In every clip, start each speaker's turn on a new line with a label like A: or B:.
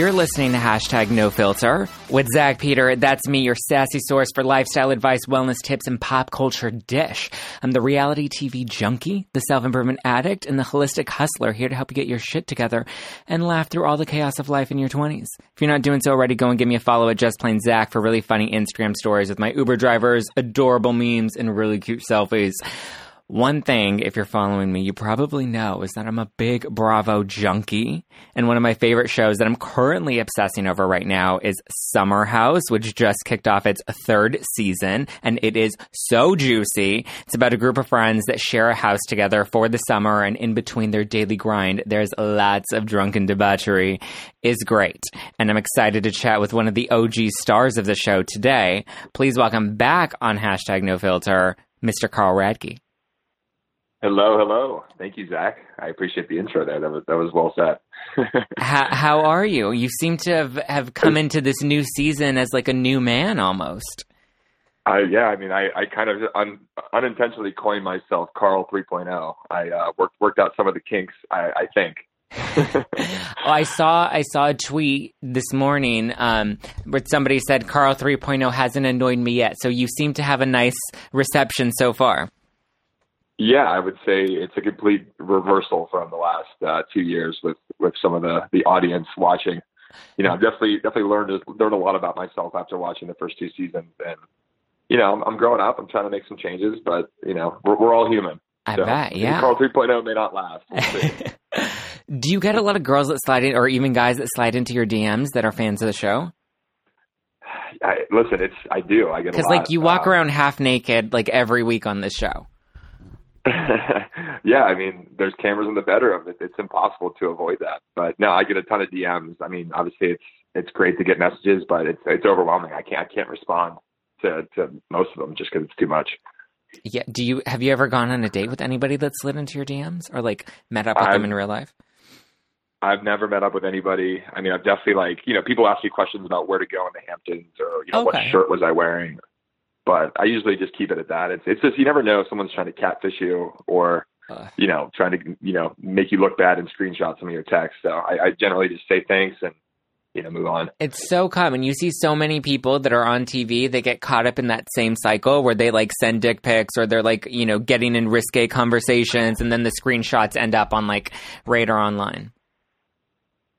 A: You're listening to hashtag no filter with Zack Peter. That's me, your sassy source for lifestyle advice, wellness tips, and pop culture dish. I'm the reality TV junkie, the self improvement addict, and the holistic hustler here to help you get your shit together and laugh through all the chaos of life in your 20s. If you're not doing so already, go and give me a follow at Just Plain Zack for really funny Instagram stories with my Uber drivers, adorable memes, and really cute selfies. One thing, if you're following me, you probably know is that I'm a big Bravo junkie. And one of my favorite shows that I'm currently obsessing over right now is Summer House, which just kicked off its third season. And it is so juicy. It's about a group of friends that share a house together for the summer. And in between their daily grind, there's lots of drunken debauchery. Is great. And I'm excited to chat with one of the OG stars of the show today. Please welcome back on hashtag no filter, Mr. Carl Radke.
B: Hello, hello. Thank you, Zack. I appreciate the intro there. That was that was well said.
A: how, how are you? You seem to have, have come into this new season as like a new man almost.
B: Uh, yeah, I mean, I, I kind of un, unintentionally coined myself Carl 3.0. I uh, worked worked out some of the kinks. I, I think.
A: oh, I saw I saw a tweet this morning um, where somebody said Carl 3.0 hasn't annoyed me yet. So you seem to have a nice reception so far.
B: Yeah, I would say it's a complete reversal from the last uh, two years with with some of the the audience watching. You know, I've definitely definitely learned learned a lot about myself after watching the first two seasons, and you know, I'm, I'm growing up. I'm trying to make some changes, but you know, we're, we're all human.
A: I so, bet, yeah.
B: Carl 3.0 may not last. We'll
A: Do you get a lot of girls that slide in, or even guys that slide into your DMs that are fans of the show?
B: I, listen, it's I do. I get
A: because like you walk uh, around half naked like every week on this show.
B: yeah, I mean, there's cameras in the bedroom. It, it's impossible to avoid that. But no, I get a ton of DMs. I mean, obviously, it's it's great to get messages, but it's it's overwhelming. I can't I can't respond to to most of them just because it's too much.
A: Yeah. Do you have you ever gone on a date with anybody that slid into your DMs or like met up with I've, them in real life?
B: I've never met up with anybody. I mean, I've definitely like you know people ask me questions about where to go in the Hamptons or you know okay. what shirt was I wearing but I usually just keep it at that. It's it's just you never know if someone's trying to catfish you or uh, you know trying to you know make you look bad and screenshot some of your text. So I, I generally just say thanks and you know move on.
A: It's so common. You see so many people that are on TV. They get caught up in that same cycle where they like send dick pics or they're like you know getting in risque conversations and then the screenshots end up on like Radar Online.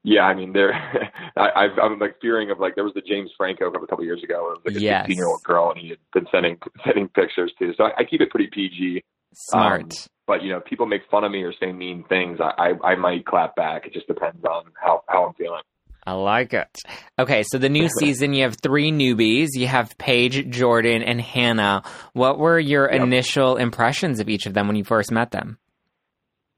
B: Yeah, I mean, there. I, I've, I'm like fearing of like there was the James Franco of a couple years ago. It was like a yes. year old girl, and he had been sending sending pictures to. So I, I keep it pretty PG.
A: Smart. Um,
B: but you know, people make fun of me or say mean things. I, I I might clap back. It just depends on how how I'm feeling.
A: I like it. Okay, so the new season, you have three newbies. You have Paige, Jordan, and Hannah. What were your yep. initial impressions of each of them when you first met them?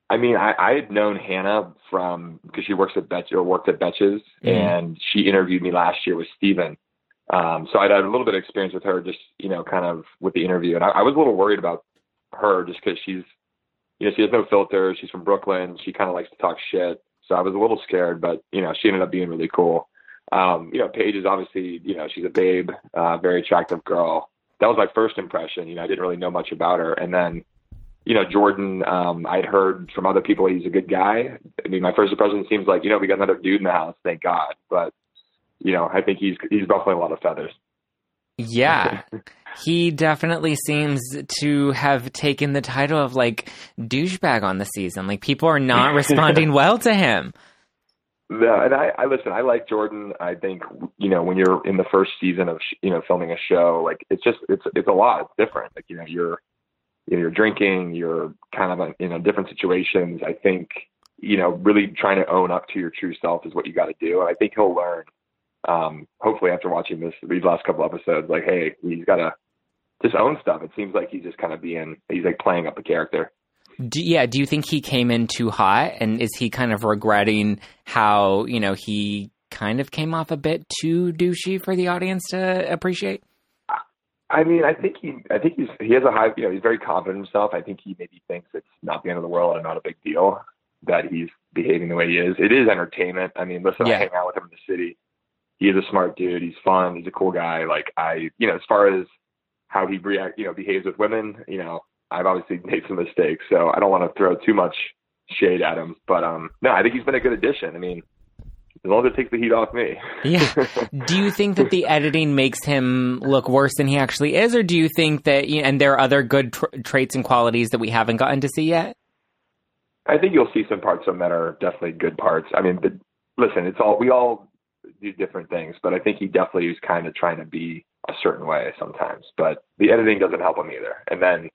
B: I mean, I, I had known Hannah from because she works at Betch or worked at Betches, mm-hmm. and she interviewed me last year with Stephen. Um, so I'd had a little bit of experience with her, just you know, kind of with the interview, and I, I was a little worried about her just because she's, you know, she has no filter. She's from Brooklyn. She kind of likes to talk shit. So I was a little scared, but you know, she ended up being really cool. Um, you know, Paige is obviously, you know, she's a babe, uh, very attractive girl. That was my first impression. You know, I didn't really know much about her, and then you know, Jordan, um, I'd heard from other people he's a good guy. I mean, my first impression seems like, you know, we got another dude in the house, thank God. But, you know, I think he's he's ruffling a lot of feathers.
A: Yeah. he definitely seems to have taken the title of like douchebag on the season. Like people are not responding well to him.
B: No, and I, I listen. I like Jordan. I think you know when you're in the first season of you know filming a show, like it's just it's it's a lot. It's different. Like you know you're you know, you're drinking, you're kind of in you know, different situations. I think, you know, really trying to own up to your true self is what you got to do. And I think he'll learn, um, hopefully after watching this, these last couple episodes, like, Hey, he's got to just own stuff. It seems like he's just kind of being, he's like playing up a character.
A: Do, yeah. Do you think he came in too hot and is he kind of regretting how, you know, he kind of came off a bit too douchey for the audience to appreciate?
B: I mean, I think he, I think he's, he has a high, you know, he's very confident in himself. I think he maybe thinks it's not the end of the world and not a big deal that he's behaving the way he is. It is entertainment. I mean, listen, yeah. I hang out with him in the city. He is a smart dude. He's fun. He's a cool guy. Like I, you know, as far as how he react, you know, behaves with women, you know, I've obviously made some mistakes, so I don't want to throw too much shade at him. But um, no, I think he's been a good addition. I mean, as long as it takes the heat off me.
A: yeah. Do you think that the editing makes him look worse than he actually is, or do you think that, you know, and there are other good tra- traits and qualities that we haven't gotten to see yet?
B: I think you'll see some parts of him that are definitely good parts. I mean, the, listen, it's all we all do different things, but I think he definitely is kind of trying to be a certain way sometimes. But the editing doesn't help him either. And then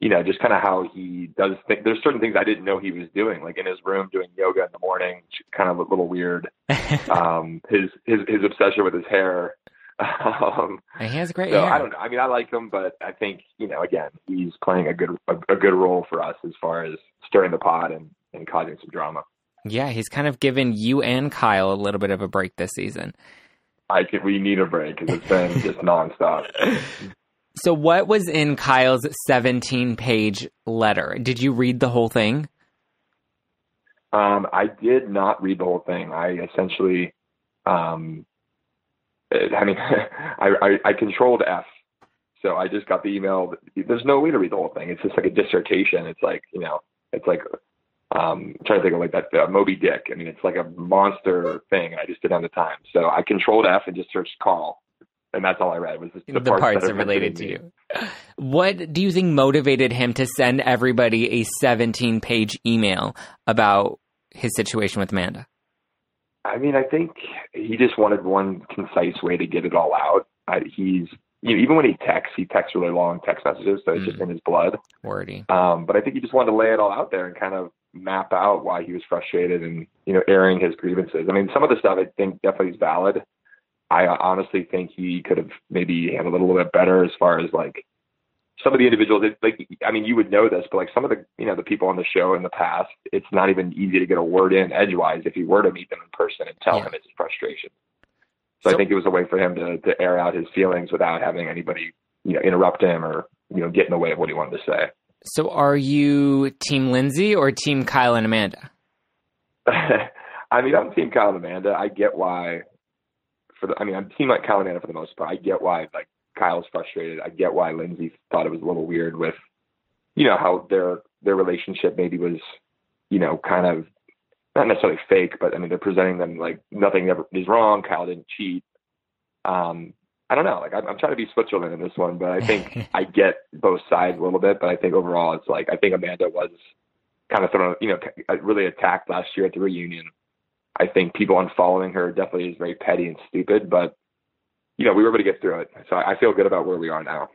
B: you know, just kind of how he does things. There's certain things I didn't know he was doing, like in his room doing yoga in the morning, kind of a little weird. um, his his his obsession with his hair.
A: Um, he has great
B: so
A: hair.
B: I don't know. I mean, I like him, but I think you know, again, he's playing a good a, a good role for us as far as stirring the pot and and causing some drama.
A: Yeah, he's kind of given you and Kyle a little bit of a break this season.
B: I could. We need a break because it's been just nonstop.
A: So, what was in Kyle's 17 page letter? Did you read the whole thing?
B: Um, I did not read the whole thing. I essentially, um, I mean, I, I, I controlled F. So I just got the email. There's no way to read the whole thing. It's just like a dissertation. It's like, you know, it's like, um, I'm trying to think of like that uh, Moby Dick. I mean, it's like a monster thing. I just didn't have the time. So I controlled F and just searched Carl and that's all I read was the,
A: the, parts, parts that are related to you. What do you think motivated him to send everybody a 17 page email about his situation with Amanda?
B: I mean, I think he just wanted one concise way to get it all out. I, he's you know, even when he texts, he texts really long text messages, so it's mm. just in his blood.
A: Wordy.
B: Um, but I think he just wanted to lay it all out there and kind of map out why he was frustrated and you know airing his grievances. I mean, some of the stuff I think definitely is valid. I honestly think he could have maybe handled it a little bit better as far as like some of the individuals. Like, I mean, you would know this, but like some of the you know the people on the show in the past, it's not even easy to get a word in edgewise if you were to meet them in person and tell yeah. him his frustration. So, so I think it was a way for him to to air out his feelings without having anybody you know interrupt him or you know get in the way of what he wanted to say.
A: So are you Team Lindsay or Team Kyle and Amanda?
B: I mean, I'm Team Kyle and Amanda. I get why for the. I mean, I'm team like Kyle and Anna for the most part. I get why like Kyle's frustrated. I get why Lindsay thought it was a little weird with, you know, how their their relationship maybe was, you know, kind of not necessarily fake, but I mean they're presenting them like nothing ever is wrong. Kyle didn't cheat. Um, I don't know. Like I'm, I'm trying to be Switzerland in this one, but I think I get both sides a little bit. But I think overall, it's like I think Amanda was kind of thrown, you know, really attacked last year at the reunion I think people unfollowing her definitely is very petty and stupid, but you know, we were able to get through it. So I feel good about where we are now.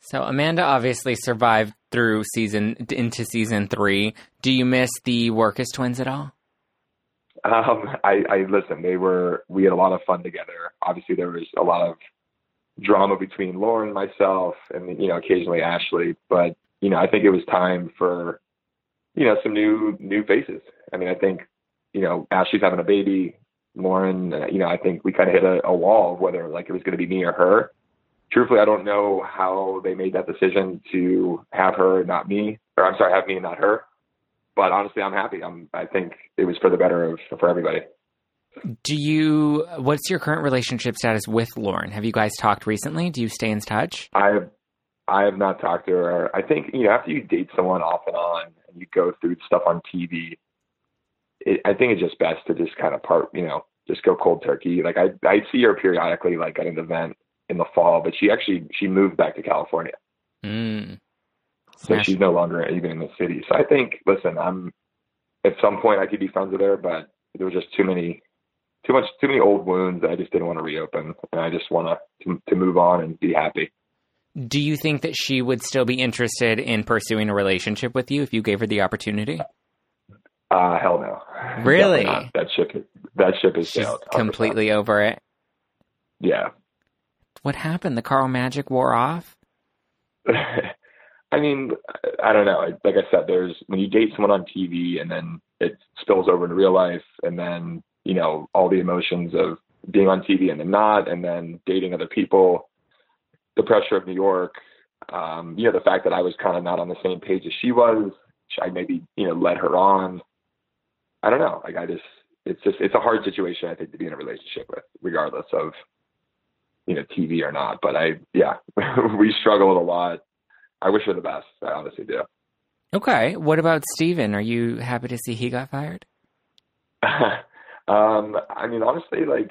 A: So Amanda obviously survived through season into season three. Do you miss the Wirkus twins at all?
B: Um, I, I listen. They were. We had a lot of fun together. Obviously, there was a lot of drama between Lauren, myself, and you know, occasionally Ashley. But you know, I think it was time for you know some new new faces. I mean, I think you know, Ashley's having a baby. Lauren, uh, you know, I think we kind of hit a, a wall of whether like it was going to be me or her. Truthfully, I don't know how they made that decision to have her, not me, or I'm sorry, have me and not her. But honestly, I'm happy. I'm. I think it was for the better of for everybody.
A: Do you? What's your current relationship status with Lauren? Have you guys talked recently? Do you stay in touch?
B: I have. I have not talked to her. I think you know after you date someone off and on, and you go through stuff on TV, it, I think it's just best to just kind of part, you know, just go cold turkey. Like I, I see her periodically, like at an event in the fall, but she actually she moved back to California,
A: mm.
B: so she's no longer even in the city. So I think, listen, I'm at some point I could be friends with her, but there was just too many, too much, too many old wounds that I just didn't want to reopen, and I just want to to move on and be happy.
A: Do you think that she would still be interested in pursuing a relationship with you if you gave her the opportunity?
B: Uh, hell no.
A: Really?
B: That ship. That ship is sailed.
A: Completely over it.
B: Yeah.
A: What happened? The Carl magic wore off.
B: I mean, I don't know. Like I said, there's when you date someone on TV and then it spills over into real life, and then you know all the emotions of being on TV and then not, and then dating other people, the pressure of New York, um, you know, the fact that I was kind of not on the same page as she was. I maybe you know led her on I don't know. Like I just, it's just, it's a hard situation I think to be in a relationship with, regardless of, you know, TV or not. But I, yeah, we struggled a lot. I wish her the best. I honestly do.
A: Okay. What about Stephen? Are you happy to see he got fired?
B: Um, I mean, honestly, like,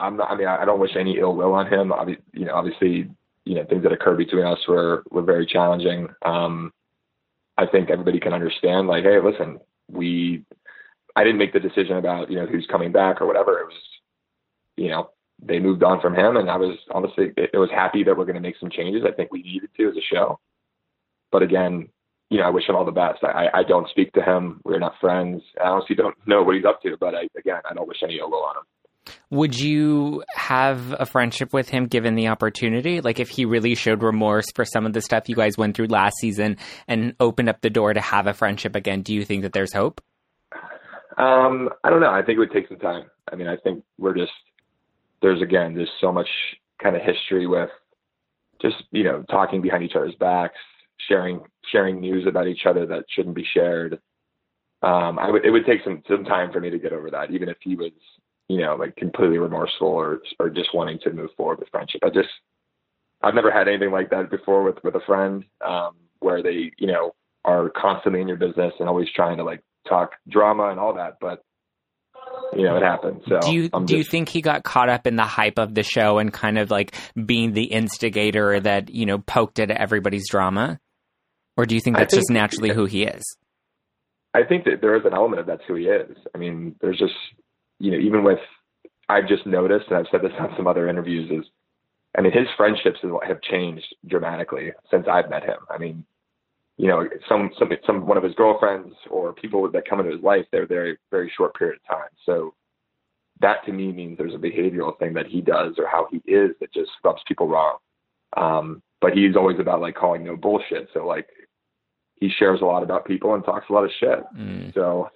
B: I'm not. I mean, I, don't wish any ill will on him. Obviously, you know, obviously, you know, things that occurred between us were were very challenging. Um, I think everybody can understand. Like, hey, listen, we. I didn't make the decision about you know who's coming back or whatever. It was, you know, they moved on from him, and I was honestly, it, it was happy that we're going to make some changes. I think we needed to as a show. But again, you know, I wish him all the best. I, I don't speak to him. We're not friends. I honestly don't know what he's up to, but I, again, I don't wish any ill will on him.
A: Would you have a friendship with him given the opportunity? Like if he really showed remorse for some of the stuff you guys went through last season and opened up the door to have a friendship again, do you think that there's hope?
B: Um, I don't know. I think it would take some time. I mean, I think we're just there's again there's so much kind of history with just you know talking behind each other's backs, sharing sharing news about each other that shouldn't be shared. Um, I would it would take some some time for me to get over that, even if he was you know like completely remorseful or or just wanting to move forward with friendship. I just I've never had anything like that before with with a friend um, where they you know are constantly in your business and always trying to like talk drama and all that, but you know, it happens. So
A: do you
B: I'm
A: do you think he got caught up in the hype of the show and kind of like being the instigator that you know poked at everybody's drama, or do you think that's just naturally who he is?
B: I think that there is an element of that's who he is. I mean, there's just, you know, even with, I've just noticed, and I've said this on some other interviews, is, I mean, his friendships have- have changed dramatically since I've met him. I mean, you know, some, some, some, one of his girlfriends or people that come into his life, they're very, very short period of time. So that to me means there's a behavioral thing that he does or how he is that just rubs people wrong. Um, but he's always about like calling no bullshit. So like, he shares a lot about people and talks a lot of shit.
A: Mm.
B: So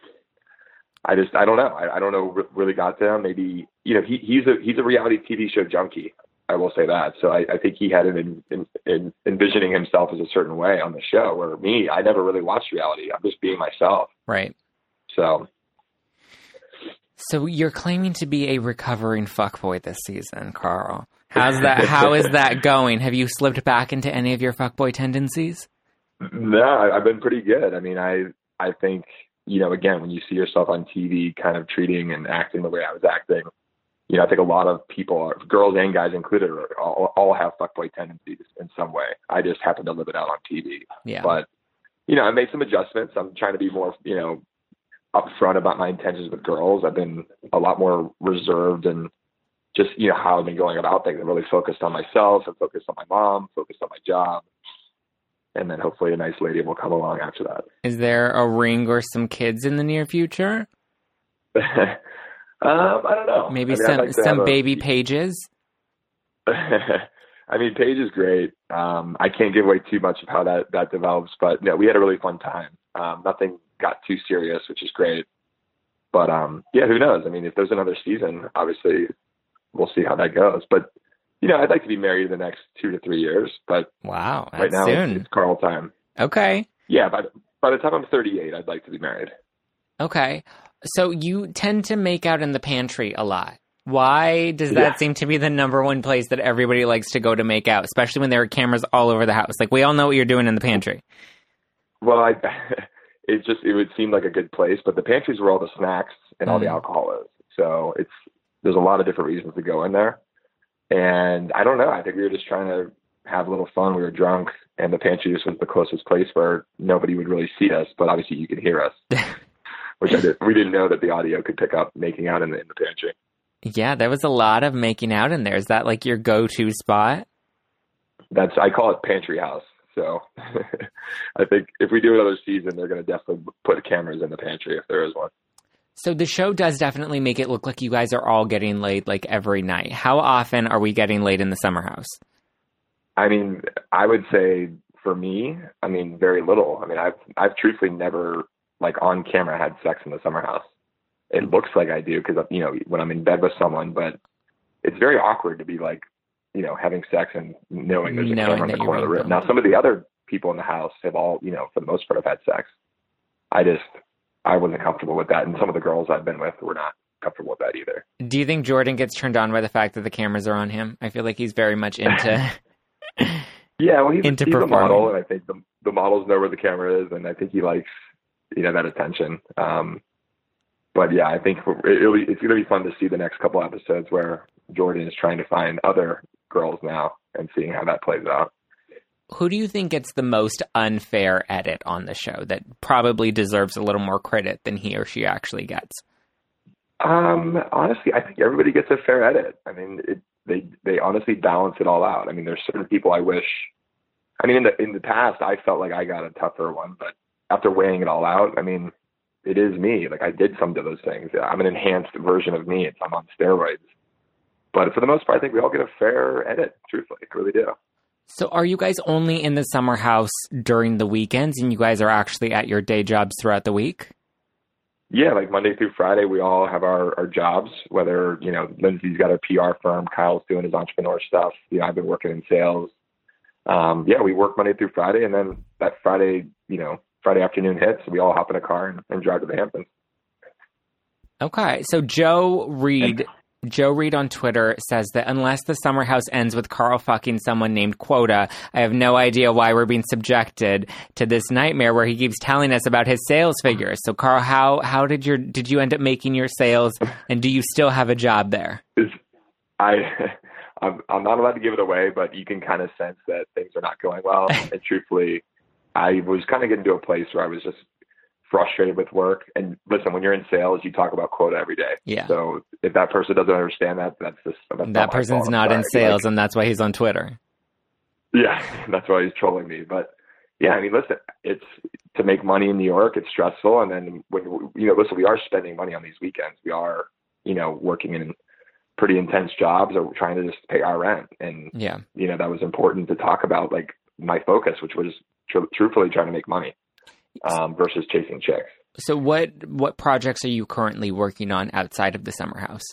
B: I just I don't know. I, I don't know really got to him. Maybe you know he he's a he's a reality TV show junkie. I will say that. So I, I think he had an in, in, in envisioning himself as a certain way on the show. Where me, I never really watched reality. I'm just being myself.
A: Right.
B: So
A: So you're claiming to be a recovering fuckboy this season, Carl. How's that? how is that going? Have you slipped back into any of your fuckboy tendencies?
B: no, I've been pretty good. I mean, I I think you know again when you see yourself on TV, kind of treating and acting the way I was acting. You know, I think a lot of people, are, girls and guys included, are, all, all have fuckboy tendencies in some way. I just happen to live it out on TV.
A: Yeah.
B: But you know, I made some adjustments. I'm trying to be more, you know, upfront about my intentions with girls. I've been a lot more reserved and just you know how I've been going about things. I'm really focused on myself and focused on my mom, focused on my job, and then hopefully a nice lady will come along after that.
A: is there a ring or some kids in the near future?
B: um, I don't know.
A: Maybe
B: I mean,
A: some
B: like
A: some
B: have a-
A: baby pages.
B: I mean, Paige is great. Um, I can't give away too much of how that that develops, but no, we had a really fun time. Um, nothing got too serious, which is great. But um, yeah, who knows? I mean, if there's another season, obviously we'll see how that goes. But you know, I'd like to be married in the next two to three years. But
A: Wow, that's
B: right now, it's,
A: soon.
B: it's Carl time.
A: Okay.
B: Yeah, by the, by the time I'm 38, I'd like to be married.
A: Okay. So you tend to make out in the pantry a lot. Why does that
B: Yeah.
A: seem to be the number one place that everybody likes to go to make out, especially when there are cameras all over the house? Like we all know what you're doing in the pantry.
B: Well, I it just it would seem like a good place, but the pantry's where all the snacks and all the
A: Mm.
B: alcohol is. So it's there's a lot of different reasons to go in there. And I don't know. I think we were just trying to have a little fun. We were drunk, and the pantry just was the closest place where nobody would really see us, but obviously you could hear us, which I did. We didn't know that the audio could pick up making out in the in the pantry.
A: Yeah, there was a lot of making out in there. Is that like your go-to spot?
B: That's I call it pantry house. So I think if we do another season, they're going to definitely put cameras in the pantry if there is one.
A: So the show does definitely make it look like you guys are all getting laid like every night. How often are we getting laid in the summer house?
B: I mean, I would say for me, I mean, very little. I mean, I've I've truthfully never like on camera had sex in the summer house. It mm-hmm. looks like I do because you know when I'm in bed with someone, but it's very awkward to be like, you know, having sex and knowing there's a
A: Knowing
B: camera in the corner of the room. Now, some of the other people in the house have all, you know, for the most part, have had sex. I just I wasn't comfortable with that, and some of the girls I've been with were not comfortable with that either.
A: Do you think Jordan gets turned on by the fact that the cameras are on him? I feel like he's very much into.
B: Yeah, well, he's,
A: into
B: he's a model, and I think the the models know where the camera is, and I think he likes you know that attention. Um, but yeah, I think it'll be, it's going to be fun to see the next couple episodes where Jordan is trying to find other girls now and seeing how that plays out.
A: Who do you think gets the most unfair edit on the show that probably deserves a little more credit than he or she actually gets?
B: Um, honestly, I think everybody gets a fair edit. I mean, it, they they honestly balance it all out. I mean, there's certain people I wish. I mean, in the in the past, I felt like I got a tougher one, but after weighing it all out, I mean, it is me. Like I did some of those things. I'm an enhanced version of me. It's I'm on steroids. But for the most part, I think we all get a fair edit. Truthfully, I really do.
A: So, are you guys only in the summer house during the weekends, and you guys are actually at your day jobs throughout the week?
B: Yeah, like Monday through Friday, we all have our, our jobs. Whether you know, Lindsay's got her PR firm, Kyle's doing his entrepreneur stuff. You know, I've been working in sales. Um, yeah, we work Monday through Friday, and then that Friday, you know, Friday afternoon hits, we all hop in a car and, and drive to the Hamptons.
A: Okay, so Joe Reed Joe Reed on Twitter says that unless the summer house ends with Carl fucking someone named Quota, I have no idea why we're being subjected to this nightmare where he keeps telling us about his sales figures. So Carl, how how did your did you end up making your sales and do you still have a job there?
B: I I'm, I'm not allowed to give it away, but you can kind of sense that things are not going well. and truthfully, I was kind of getting to a place where I was just frustrated with work. And listen, when you're in sales, you talk about quota every day.
A: Yeah.
B: So if that person doesn't understand that, that's just that's
A: that person's not in sales, like, and that's why he's on Twitter.
B: Yeah, that's why he's trolling me. But yeah, I mean, listen, it's to make money in New York. It's stressful, and then when you know, listen, we are spending money on these weekends. We are, you know, working in pretty intense jobs or trying to just pay our rent. And
A: yeah,
B: you know, that was important to talk about, like my focus, which was tr- truthfully trying to make money um, versus chasing chicks.
A: So what what projects are you currently working on outside of the summer house?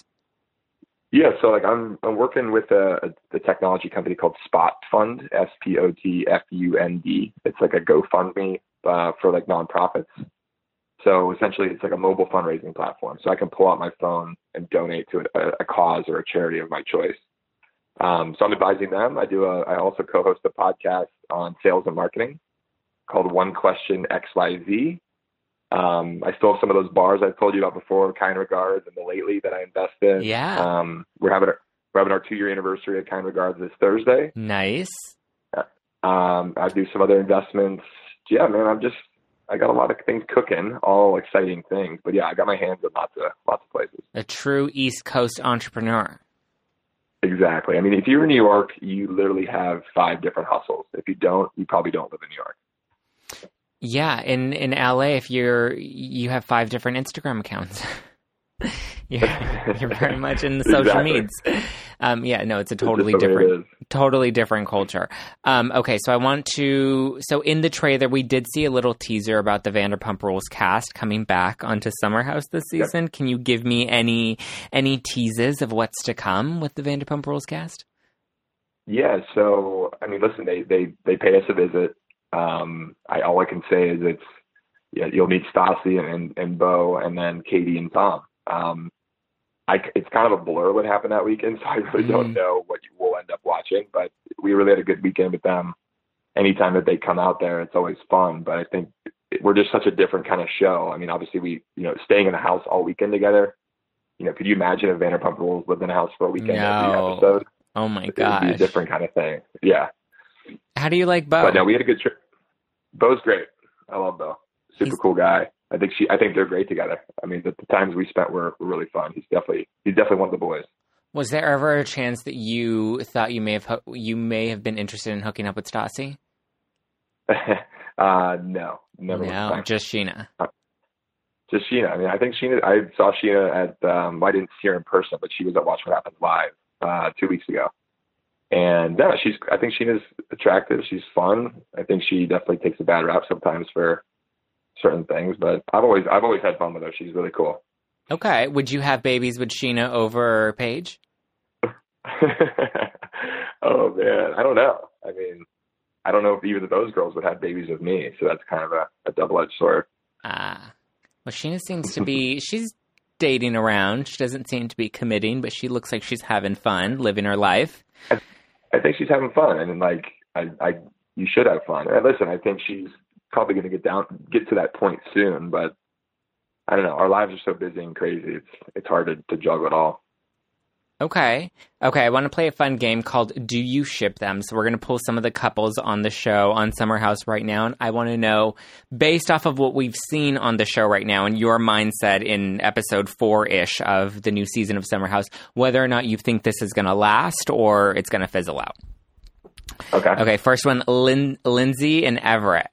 B: Yeah, so like I'm I'm working with a, a the technology company called Spot Fund, S P O T F U N D. It's like a GoFundMe uh, for like nonprofits. So essentially, it's like a mobile fundraising platform. So I can pull out my phone and donate to a, a cause or a charity of my choice. Um, so I'm advising them. I do a I also co-host a podcast on sales and marketing called One Question XYZ. Um, I still have some of those bars I've told you about before, Kind Regards and the Lately that I invest in.
A: Yeah.
B: Um, we're having our, we're having our two year anniversary at Kind Regards this Thursday.
A: Nice.
B: Um, I do some other investments. Yeah, man, I'm just I got a lot of things cooking, all exciting things. But yeah, I got my hands in lots of lots of places.
A: A true East Coast entrepreneur.
B: Exactly. I mean, if you're in New York, you literally have five different hustles. If you don't, you probably don't live in New York.
A: Yeah, in in LA, if you're you have five different Instagram accounts. you're, you're very much in the social exactly. medias. Um, yeah, no, it's a totally
B: it's
A: different, totally different culture. Um, okay, so I want to. So in the trailer, we did see a little teaser about the Vanderpump Rules cast coming back onto Summer House this season. Yep. Can you give me any any teases of what's to come with the Vanderpump Rules cast?
B: Yeah, so I mean, listen, they they they pay us a visit. Um, I all I can say is it's yeah, you'll meet Stassi and, and Beau, and then Katie and Tom. Um, I, it's kind of a blur what happened that weekend, so I really mm. don't know what you will end up watching. But we really had a good weekend with them. Anytime that they come out there, it's always fun. But I think we're just such a different kind of show. I mean, obviously we, you know, staying in the house all weekend together. You know, could you imagine if Vanderpump Rules lived in a house for a weekend
A: no.
B: every episode?
A: Oh my god,
B: a different kind of thing. Yeah.
A: How do you like Beau?
B: But no, we had a good trip. Beau's great. I love Beau. Super He's... cool guy. I think she. I think they're great together. I mean, the, the times we spent were, were really fun. He's definitely he's definitely one of the boys.
A: Was there ever a chance that you thought you may have you may have been interested in hooking up with Stassi?
B: uh, no, never.
A: No, just Scheana.
B: Uh, just Scheana. I mean, I think Scheana. I saw Scheana at. Um, I didn't see her in person, but she was at Watch What Happens live uh, two weeks ago. And yeah, she's. I think Scheana's attractive. She's fun. I think she definitely takes a bad rap sometimes for certain things, but I've always I've always had fun with her. She's really cool.
A: Okay. Would you have babies with Scheana over Paige?
B: oh man, I don't know. I mean, I don't know if either of those girls would have babies with me, so that's kind of a, a double edged sword.
A: Ah. Well, Scheana seems to be she's dating around. She doesn't seem to be committing, but she looks like she's having fun, living her life.
B: I, think she's having fun, and like I, I, you should have fun. And listen, I think she's probably going to get down, get to that point soon. But I don't know. Our lives are so busy and crazy. It's it's hard to, to juggle it all.
A: Okay. Okay. I want to play a fun game called Do You Ship Them? So we're going to pull some of the couples on the show on Summer House right now. And I want to know, based off of what we've seen on the show right now and your mindset in episode four ish of the new season of Summer House, whether or not you think this is going to last or it's going to fizzle out.
B: Okay.
A: Okay. First one Lin- Lindsay and Everett.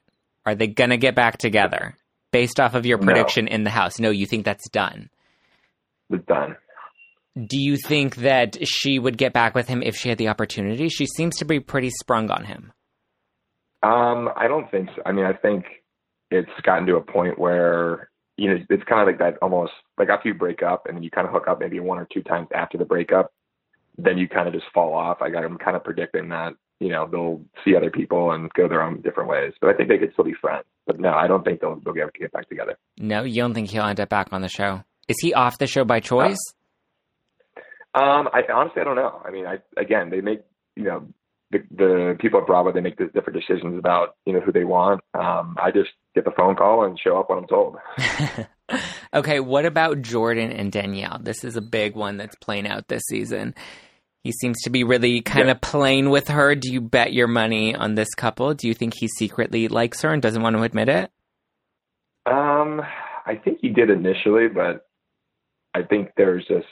A: Are they going to get back together based off of your prediction
B: No.
A: in the house? No, you think that's done.
B: It's done.
A: Do you think that she would get back with him if she had the opportunity? She seems to be pretty sprung on him.
B: Um, I don't think so. I mean, I think it's gotten to a point where you know it's kind of like that almost like after you break up and then you kind of hook up maybe one or two times after the breakup, then you kind of just fall off. I got I'm kind of predicting that you know they'll see other people and go their own different ways. But I think they could still be friends. But no, I don't think they'll they'll get, get back together.
A: No, you don't think he'll end up back on the show? Is he off the show by choice?
B: Um, I honestly I don't know. I mean, I again they make you know the the people at Bravo they make the different decisions about you know who they want. Um, I just get the phone call and show up when I'm told.
A: okay, what about Jordan and Danielle? This is a big one that's playing out this season. He seems to be really kind
B: Yeah.
A: of playing with her. Do you bet your money on this couple? Do you think he secretly likes her and doesn't want to admit it?
B: Um, I think he did initially, but I think there's just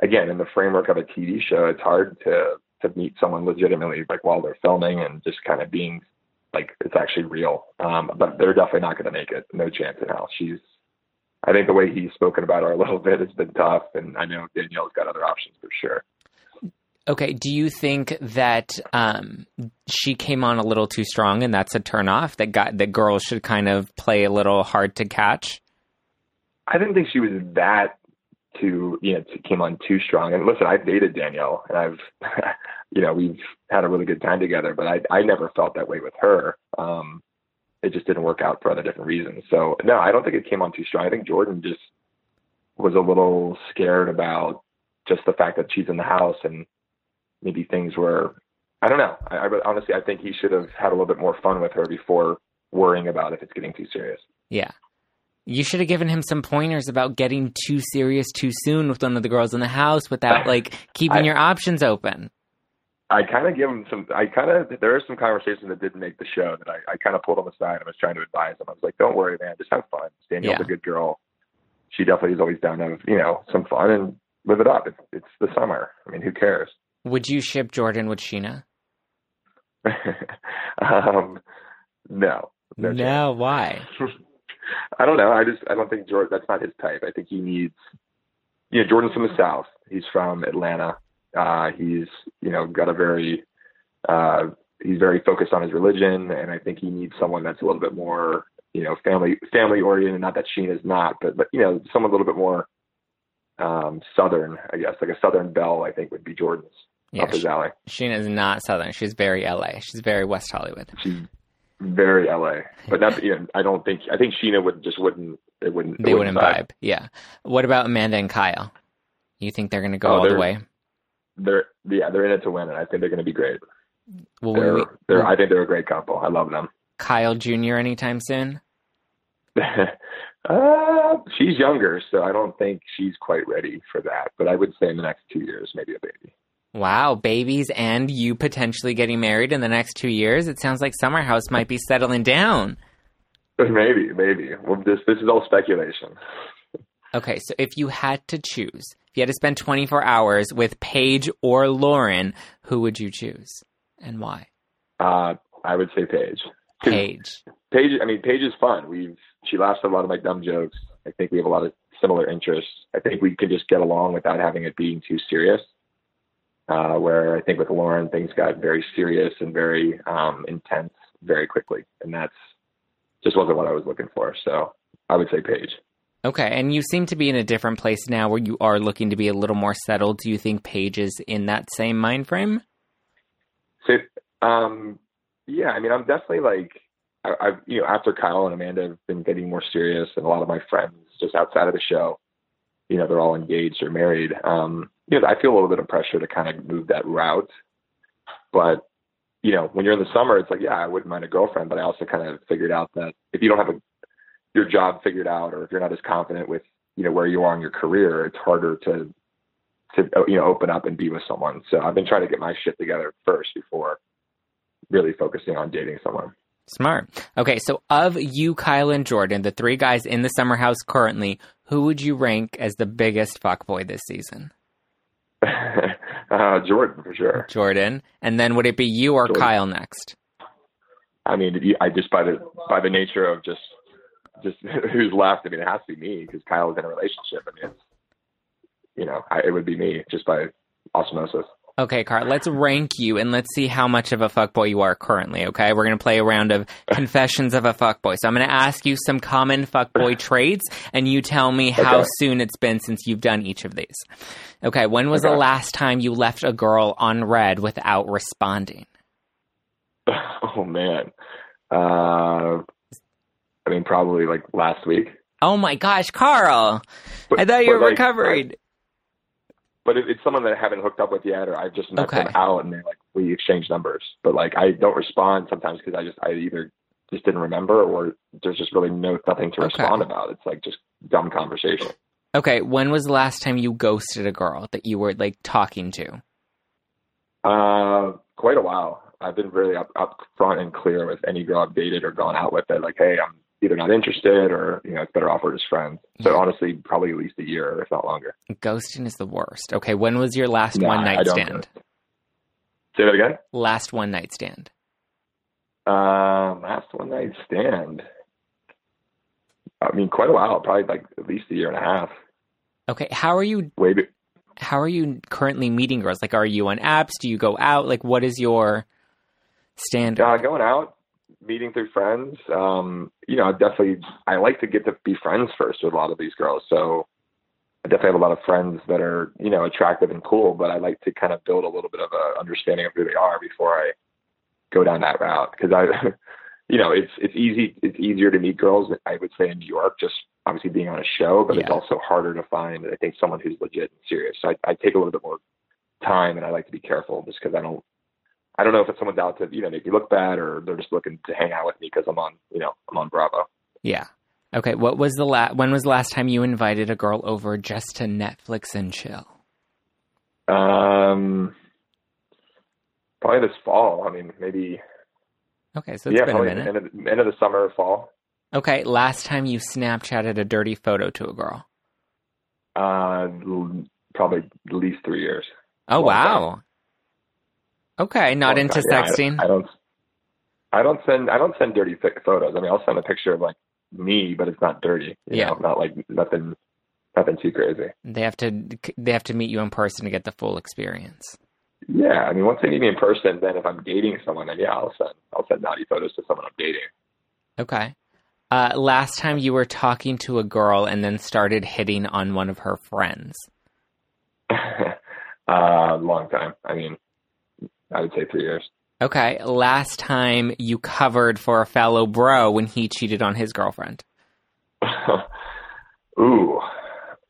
B: again in the framework of a TV show, it's hard to to meet someone legitimately like while they're filming and just kind of being like it's actually real. Um, but they're definitely not going to make it. No chance in hell. She's. I think the way he's spoken about her a little bit has been tough, and I know Danielle's got other options for sure.
A: Okay, do you think that um, she came on a little too strong and that's a turnoff? That got that girls should kind of play a little hard to catch?
B: I didn't think she was that too, you know, came on too strong. And listen, I've dated Danielle and I've, you know, we've had a really good time together, but I, I never felt that way with her. Um, it just didn't work out for other different reasons. So no, I don't think it came on too strong. I think Jordan just was a little scared about just the fact that she's in the house and maybe things were, I don't know. I, I honestly, I think he should have had a little bit more fun with her before worrying about if it's getting too serious.
A: Yeah. You should have given him some pointers about getting too serious too soon with one of the girls in the house without like keeping
B: I-
A: your options open.
B: I kind of give him some. I kind of there are some conversations that didn't make the show that I, I kind of pulled him aside. I was trying to advise him. I was like, "Don't worry, man. Just have fun. Danielle's
A: Yeah.
B: a good girl. She definitely is always down to have you know some fun and live it up. It's, it's the summer. I mean, who cares?
A: Would you ship Jordan with Scheana?
B: um, no, no, chance.
A: why?
B: I don't know. I just I don't think Jordan. That's not his type. I think he needs. You know, Jordan's from the South. He's from Atlanta. Uh, he's you know got a very. Uh, he's very focused on his religion, and I think he needs someone that's a little bit more you know family family oriented. Not that Sheen is not, but but you know someone a little bit more um, southern. I guess like a Southern Belle. I think would be Jordan's
A: Yeah,
B: up his alley.
A: Scheana is not Southern. She's very LA. She's very West Hollywood.
B: She's very LA, but not. You know, I don't think. I think Scheana would just wouldn't. It wouldn't.
A: They wouldn't vibe. Yeah. What about Amanda and Kyle? You think they're going to go
B: Oh,
A: all the way?
B: They're yeah, they're in it to win, and I think they're going to be great.
A: Well,
B: They're,
A: we,
B: they're,
A: will
B: I think they're a great couple. I love them.
A: Kyle Jr. anytime soon?
B: uh, she's younger, so I don't think she's quite ready for that. But I would say in the next two years, maybe a baby.
A: Wow, babies and you potentially getting married in the next two years. It sounds like Summer House might be settling down.
B: Maybe, maybe. Well, this this is all speculation.
A: Okay, so if you had to choose, if you had to spend 24 hours with Paige or Lauren, who would you choose and why?
B: Uh, I would say Paige.
A: Paige.
B: Paige. I mean, Paige is fun. We've she laughs at a lot of my dumb jokes. I think we have a lot of similar interests. I think we can just get along without having it being too serious. Uh, where I think with Lauren, things got very serious and very um, intense very quickly, and that's just wasn't what I was looking for. So I would say Paige.
A: Okay, and you seem to be in a different place now where you are looking to be a little more settled. Do you think Paige is in that same mind frame?
B: So, um, yeah, I mean, I'm definitely like, I, I've, you know, after Kyle and Amanda have been getting more serious, and a lot of my friends just outside of the show, you know, they're all engaged or married. Um, you know, I feel a little bit of pressure to kind of move that route. But, you know, when you're in the summer, it's like, yeah, I wouldn't mind a girlfriend, but I also kind of figured out that if you don't have a, your job figured out, or if you're not as confident with you know where you are in your career, it's harder to to you know open up and be with someone. So I've been trying to get my shit together first before really focusing on dating someone.
A: Smart. Okay, so of you, Kyle, and Jordan, the three guys in the summer house currently, who would you rank as the biggest fuckboy this season?
B: uh, Jordan for sure.
A: Jordan, and then would it be you or Jordan. Kyle next?
B: I mean, I just by the by the nature of just just who's left. I mean, it has to be me because Kyle is in a relationship. I mean, it's you know, I, it would be me just by osmosis.
A: Okay, Carl, let's rank you and let's see how much of a fuckboy you are currently, okay? We're going to play a round of confessions of a fuckboy. So I'm going to ask you some common fuckboy traits and you tell me how okay. soon it's been since you've done each of these. Okay, when was okay. the last time you left a girl on read without responding?
B: Oh, man. Uh, I mean, probably like last week.
A: Oh my gosh, Carl! But, I thought you were like, recovering
B: but if it's someone that I haven't hooked up with yet, or I've just met okay. them out and they're like, we exchange numbers. But like, I don't respond sometimes because I just, I either just didn't remember or there's just really no, nothing to okay. respond about. It's like just dumb conversation.
A: Okay. When was the last time you ghosted a girl that you were like talking to?
B: Uh, quite a while. I've been really up, up front and clear with any girl I've dated or gone out with that like, hey, I'm either not interested or you know it's better off we're just friends. So honestly, probably at least a year, if not longer.
A: Ghosting is the worst. Okay, when was your last nah, one night stand?
B: Say that again.
A: Last one night stand.
B: Um, last one night stand. I mean, quite a while. Probably like at least a year and a half.
A: Okay, how are you?
B: Wait.
A: How are you currently meeting girls? Like, are you on apps? Do you go out? Like, what is your standard?
B: Uh, going out meeting through friends. Um, you know, I definitely I like to get to be friends first with a lot of these girls. So I definitely have a lot of friends that are you know attractive and cool, but I like to kind of build a little bit of a understanding of who they are before I go down that route because I. You know, it's it's easy. It's easier to meet girls. I would say in New York, just obviously being on a show, but yeah. it's also harder to find. I think someone who's legit and serious. So I, I take a little bit more time, and I like to be careful just because I don't I don't know if it's someone's out to you know make me look bad or they're just looking to hang out with me because I'm on you know I'm on Bravo.
A: Yeah. Okay. What was the last? When was the last time you invited a girl over just to Netflix and chill?
B: Um, probably this fall. I mean, maybe.
A: Okay, so it's yeah, been a minute.
B: End of, end of the summer, or fall.
A: Okay, last time you Snapchatted a dirty photo to a girl?
B: Uh, probably at least three years.
A: Oh wow! Time. Okay, not into sexting.
B: I, I, don't. I don't send. I don't send dirty photos. I mean, I'll send a picture of like me, but it's not dirty. yeah, know? not like nothing. Nothing too crazy.
A: They have to. They have to meet you in person to get the full experience.
B: Yeah, I mean, once they meet me in person, then if I'm dating someone, then yeah, I'll send. I'll send naughty photos to someone I'm dating.
A: Okay. Uh, last time you were talking to a girl and then started hitting on one of her friends.
B: uh, long time. I mean, I would say three years.
A: Okay. Last time you covered for a fellow bro when he cheated on his girlfriend.
B: Ooh,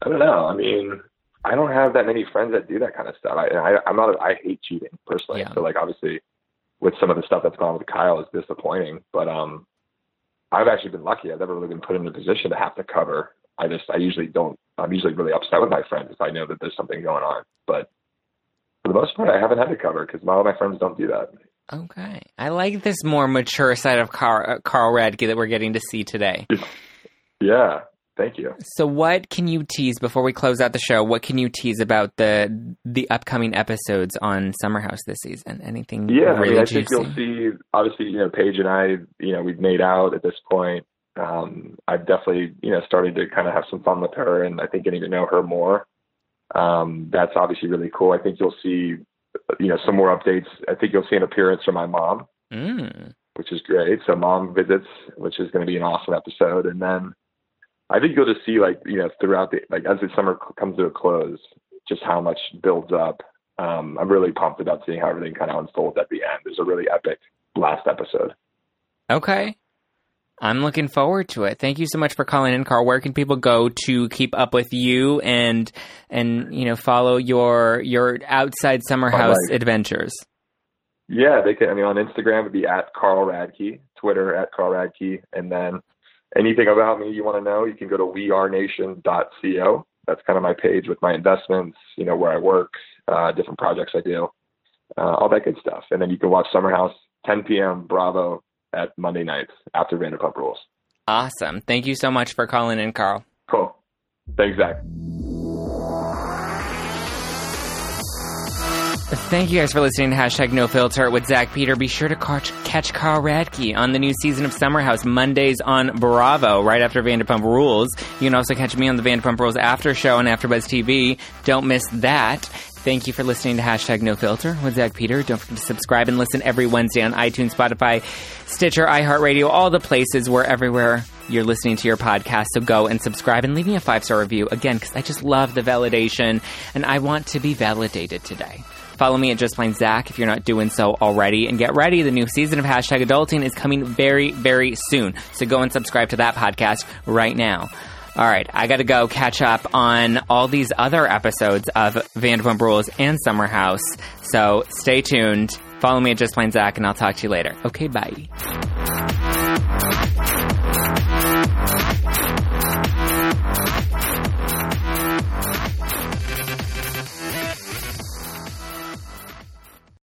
B: I don't know. I mean, I don't have that many friends that do that kind of stuff. I, I I'm not. A, I hate cheating personally. Yeah. So like, obviously, with some of the stuff that's gone with Kyle is disappointing. But um, I've actually been lucky. I've never really been put in a position to have to cover. I just I usually don't. I'm usually really upset with my friends if I know that there's something going on. But for the most part, I haven't had to cover because a lot of my friends don't do that.
A: Okay, I like this more mature side of Carl, uh, Carl Radke that we're getting to see today.
B: yeah, thank you.
A: So, what can you tease before we close out the show? What can you tease about the the upcoming episodes on Summer House this season? Anything?
B: Yeah,
A: really
B: I, mean, I think you'll see. Obviously, you know, Paige and I, you know, we've made out at this point. Um, I've definitely, you know, started to kind of have some fun with her, and I think getting to know her more um, that's obviously really cool. I think you'll see, you know, some more updates. I think you'll see an appearance from my mom,
A: mm.
B: which is great. So mom visits, which is going to be an awesome episode. And then I think you'll just see like, you know, throughout the, like as the summer comes to a close, just how much builds up. Um, I'm really pumped about seeing how everything kind of unfolds at the end. There's a really epic last episode.
A: Okay. I'm looking forward to it. Thank you so much for calling in, Carl. Where can people go to keep up with you and and you know follow your your outside summer house adventures?
B: Yeah, they can. I mean, on Instagram it would be at Carl Radke, Twitter at Carl Radke, and then anything about me you want to know, you can go to wearenation.co. That's kind of my page with my investments, you know, where I work, uh, different projects I do, uh, all that good stuff. And then you can watch Summer House 10 p.m. Bravo at Monday nights after Vanderpump Rules.
A: Awesome. Thank you so much for calling in, Carl.
B: Cool. Thanks, Zack.
A: Thank you guys for listening to Hashtag No Filter with Zack Peter. Be sure to catch, catch Carl Radke on the new season of Summer House Mondays on Bravo, right after Vanderpump Rules. You can also catch me on the Vanderpump Rules after show on AfterBuzz TV. Don't miss that. Thank you for listening to Hashtag No Filter with Zack Peter. Don't forget to subscribe and listen every Wednesday on iTunes, Spotify, Stitcher, iHeartRadio, all the places where everywhere you're listening to your podcast. So go and subscribe and leave me a five star review again because I just love the validation and I want to be validated today. Follow me at Just Plain Zack if you're not doing so already. And get ready, the new season of Hashtag Adulting is coming very, very soon. So go and subscribe to that podcast right now. All right, I got to go catch up on all these other episodes of Vanderpump Rules and Summer House. So stay tuned. Follow me at Just Plain Zack, and I'll talk to you later. Okay, bye.